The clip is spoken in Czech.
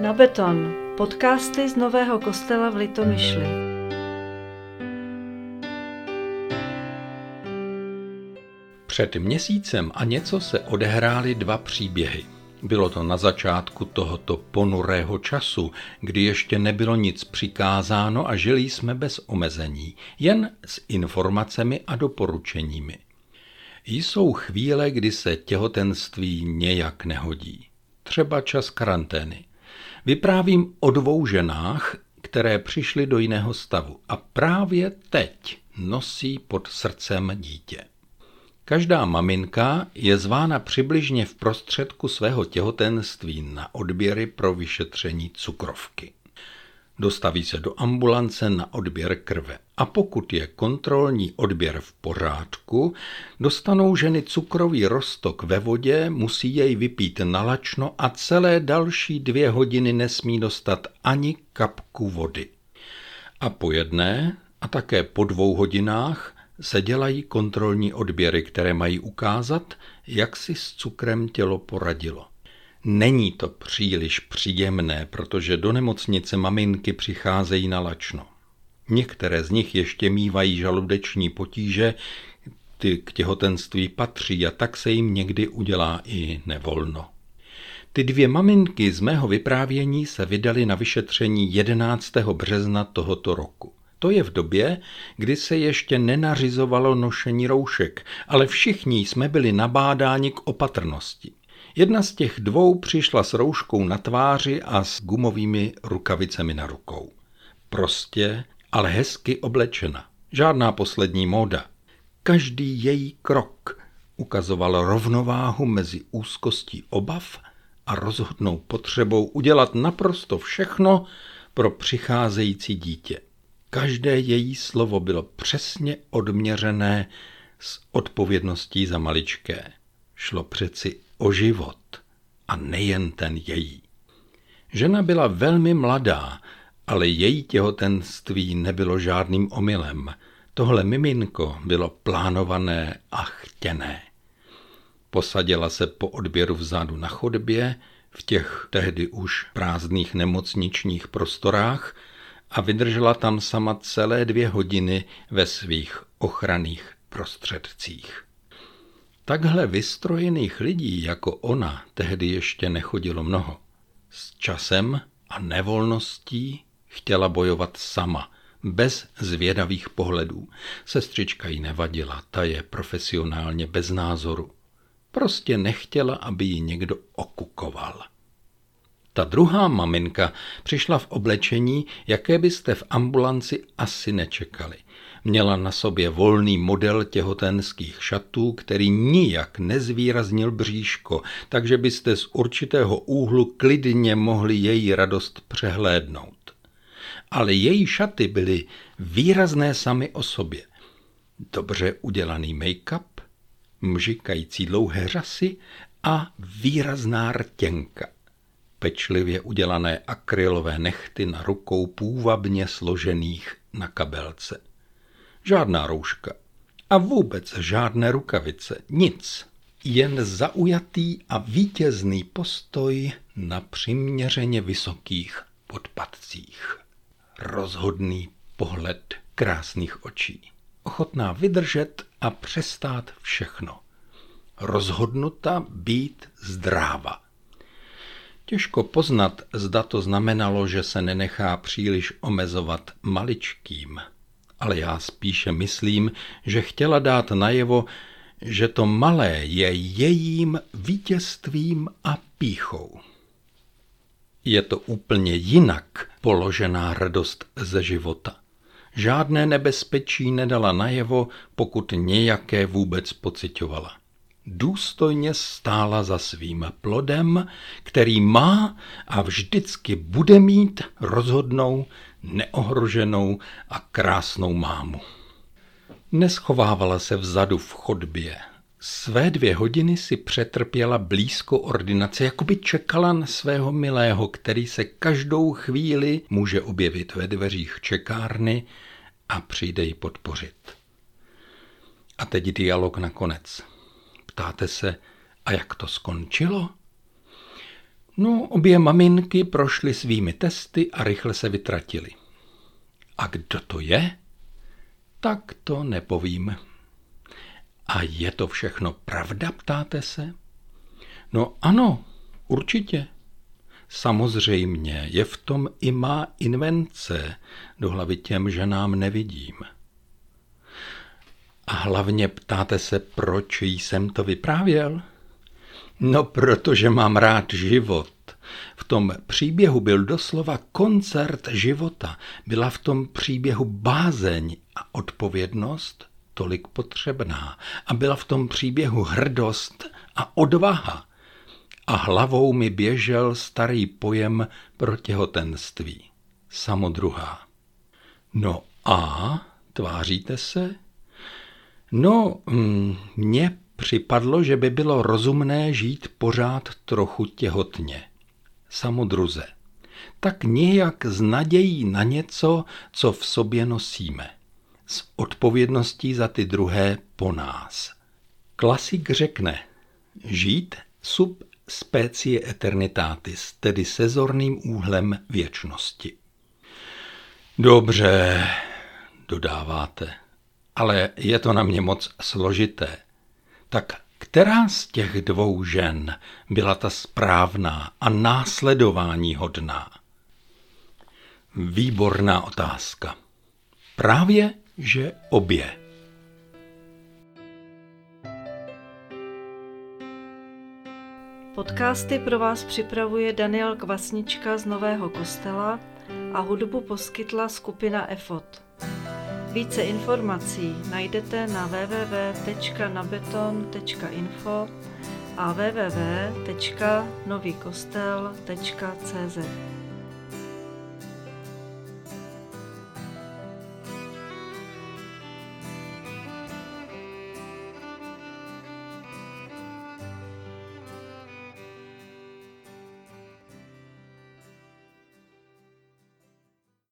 Na beton. Podcasty z Nového kostela v Litomyšli. Před měsícem a něco se odehrály dva příběhy. Bylo to na začátku tohoto ponurého času, kdy ještě nebylo nic přikázáno a žili jsme bez omezení, jen s informacemi a doporučeními. Jsou chvíle, kdy se těhotenství nějak nehodí. Třeba čas karantény. Vyprávím o dvou ženách, které přišly do jiného stavu a právě teď nosí pod srdcem dítě. Každá maminka je zvána přibližně v prostředku svého těhotenství na odběry pro vyšetření cukrovky. Dostaví se do ambulance na odběr krve a pokud je kontrolní odběr v pořádku, dostanou ženy cukrový roztok ve vodě, musí jej vypít nalačno a celé další dvě hodiny nesmí dostat ani kapku vody. A po jedné a také po dvou hodinách se dělají kontrolní odběry, které mají ukázat, jak si s cukrem tělo poradilo. Není to příliš příjemné, protože do nemocnice maminky přicházejí na lačno. Některé z nich ještě mývají žaludeční potíže, ty k těhotenství patří a tak se jim někdy udělá i nevolno. Ty dvě maminky z mého vyprávění se vydaly na vyšetření 11. března tohoto roku. To je v době, kdy se ještě nenařizovalo nošení roušek, ale všichni jsme byli nabádáni k opatrnosti. Jedna z těch dvou přišla s rouškou na tváři a s gumovými rukavicemi na rukou. Prostě, ale hezky oblečena. Žádná poslední móda. Každý její krok ukazoval rovnováhu mezi úzkostí obav a rozhodnou potřebou udělat naprosto všechno pro přicházející dítě. Každé její slovo bylo přesně odměřené s odpovědností za maličké. Šlo přeci o život a nejen ten její. Žena byla velmi mladá, ale její těhotenství nebylo žádným omylem. Tohle miminko bylo plánované a chtěné. Posadila se po odběru vzadu na chodbě, v těch tehdy už prázdných nemocničních prostorách a vydržela tam sama celé dvě hodiny ve svých ochranných prostředcích. Takhle vystrojených lidí jako ona tehdy ještě nechodilo mnoho. S časem a nevolností chtěla bojovat sama, bez zvědavých pohledů. Sestřička jí nevadila, ta je profesionálně bez názoru. Prostě nechtěla, aby ji někdo okukoval. Ta druhá maminka přišla v oblečení, jaké byste v ambulanci asi nečekali – Měla na sobě volný model těhotenských šatů, který nijak nezvýraznil bříško, takže byste z určitého úhlu klidně mohli její radost přehlédnout. Ale její šaty byly výrazné sami o sobě. Dobře udělaný make-up, mžikající dlouhé řasy a výrazná rtěnka pečlivě udělané akrylové nechty na rukou půvabně složených na kabelce žádná rouška a vůbec žádné rukavice, nic. Jen zaujatý a vítězný postoj na přiměřeně vysokých podpadcích. Rozhodný pohled krásných očí. Ochotná vydržet a přestát všechno. Rozhodnuta být zdráva. Těžko poznat, zda to znamenalo, že se nenechá příliš omezovat maličkým, ale já spíše myslím, že chtěla dát najevo, že to malé je jejím vítězstvím a píchou. Je to úplně jinak položená radost ze života. Žádné nebezpečí nedala najevo, pokud nějaké vůbec pocitovala. Důstojně stála za svým plodem, který má a vždycky bude mít rozhodnou neohroženou a krásnou mámu. Neschovávala se vzadu v chodbě. Své dvě hodiny si přetrpěla blízko ordinace, jako by čekala na svého milého, který se každou chvíli může objevit ve dveřích čekárny a přijde ji podpořit. A teď dialog nakonec. Ptáte se, a jak to skončilo? No, obě maminky prošly svými testy a rychle se vytratily. A kdo to je? Tak to nepovím. A je to všechno pravda, ptáte se? No ano, určitě. Samozřejmě je v tom i má invence, do hlavy těm ženám nevidím. A hlavně ptáte se, proč jsem to vyprávěl? No, protože mám rád život. V tom příběhu byl doslova koncert života. Byla v tom příběhu bázeň a odpovědnost tolik potřebná. A byla v tom příběhu hrdost a odvaha. A hlavou mi běžel starý pojem pro těhotenství. Samodruhá. No a tváříte se? No, mm, mně připadlo, že by bylo rozumné žít pořád trochu těhotně. Samodruze. Tak nějak s nadějí na něco, co v sobě nosíme. S odpovědností za ty druhé po nás. Klasik řekne, žít sub specie eternitatis, tedy sezorným úhlem věčnosti. Dobře, dodáváte, ale je to na mě moc složité. Tak která z těch dvou žen byla ta správná a následování hodná? Výborná otázka. Právě, že obě. Podcasty pro vás připravuje Daniel Kvasnička z Nového kostela a hudbu poskytla skupina EFOT. Více informací najdete na www.nabeton.info a www.novykostel.cz.